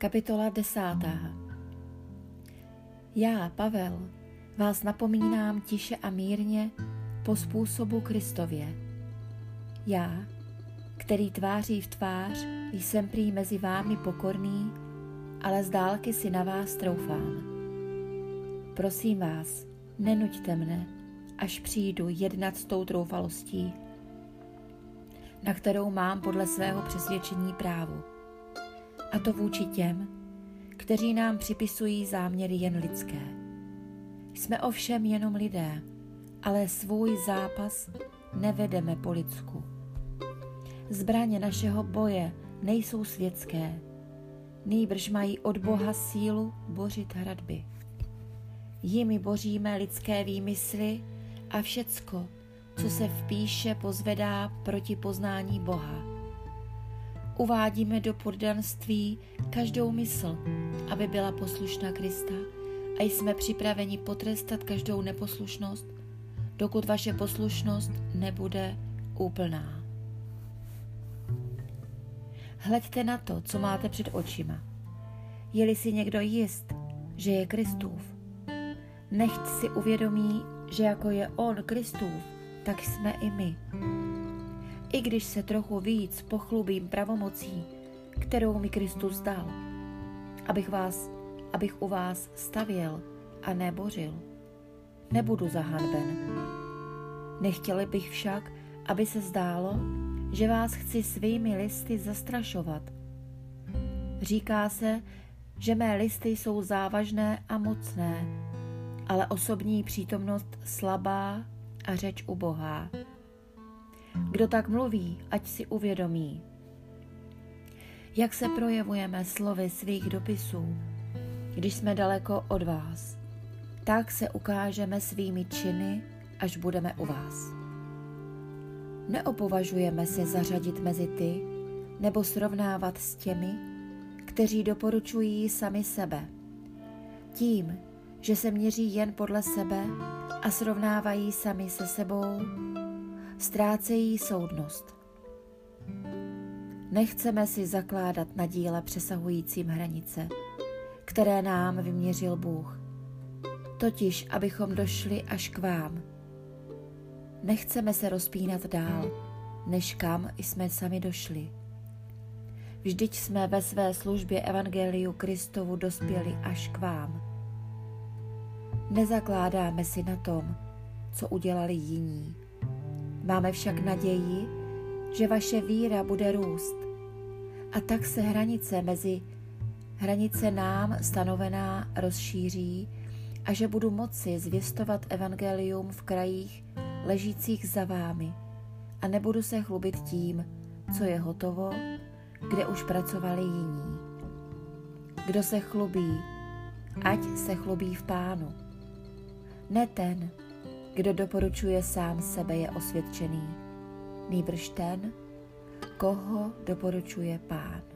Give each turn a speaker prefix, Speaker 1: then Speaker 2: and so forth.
Speaker 1: Kapitola desátá Já, Pavel, vás napomínám tiše a mírně po způsobu Kristově. Já, který tváří v tvář, jsem prý mezi vámi pokorný, ale z dálky si na vás troufám. Prosím vás, nenuďte mne, až přijdu jednat s tou troufalostí, na kterou mám podle svého přesvědčení právu a to vůči těm, kteří nám připisují záměry jen lidské. Jsme ovšem jenom lidé, ale svůj zápas nevedeme po lidsku. Zbraně našeho boje nejsou světské, nýbrž mají od Boha sílu bořit hradby. Jimi boříme lidské výmysly a všecko, co se v píše pozvedá proti poznání Boha uvádíme do poddanství každou mysl, aby byla poslušná Krista a jsme připraveni potrestat každou neposlušnost, dokud vaše poslušnost nebude úplná. Hleďte na to, co máte před očima. Je-li si někdo jist, že je Kristův, nechť si uvědomí, že jako je On Kristův, tak jsme i my i když se trochu víc pochlubím pravomocí, kterou mi Kristus dal, abych, vás, abych u vás stavěl a nebořil. Nebudu zahanben. Nechtěli bych však, aby se zdálo, že vás chci svými listy zastrašovat. Říká se, že mé listy jsou závažné a mocné, ale osobní přítomnost slabá a řeč ubohá. Kdo tak mluví, ať si uvědomí. Jak se projevujeme slovy svých dopisů, když jsme daleko od vás, tak se ukážeme svými činy, až budeme u vás. Neopovažujeme se zařadit mezi ty, nebo srovnávat s těmi, kteří doporučují sami sebe. Tím, že se měří jen podle sebe a srovnávají sami se sebou, ztrácejí soudnost. Nechceme si zakládat na díle přesahujícím hranice, které nám vyměřil Bůh, totiž abychom došli až k vám. Nechceme se rozpínat dál, než kam jsme sami došli. Vždyť jsme ve své službě Evangeliu Kristovu dospěli až k vám. Nezakládáme si na tom, co udělali jiní, Máme však naději, že vaše víra bude růst. A tak se hranice mezi hranice nám stanovená rozšíří a že budu moci zvěstovat evangelium v krajích ležících za vámi a nebudu se chlubit tím, co je hotovo, kde už pracovali jiní. Kdo se chlubí, ať se chlubí v pánu. Ne ten, kdo doporučuje sám sebe, je osvědčený, nýbrž ten, koho doporučuje pán.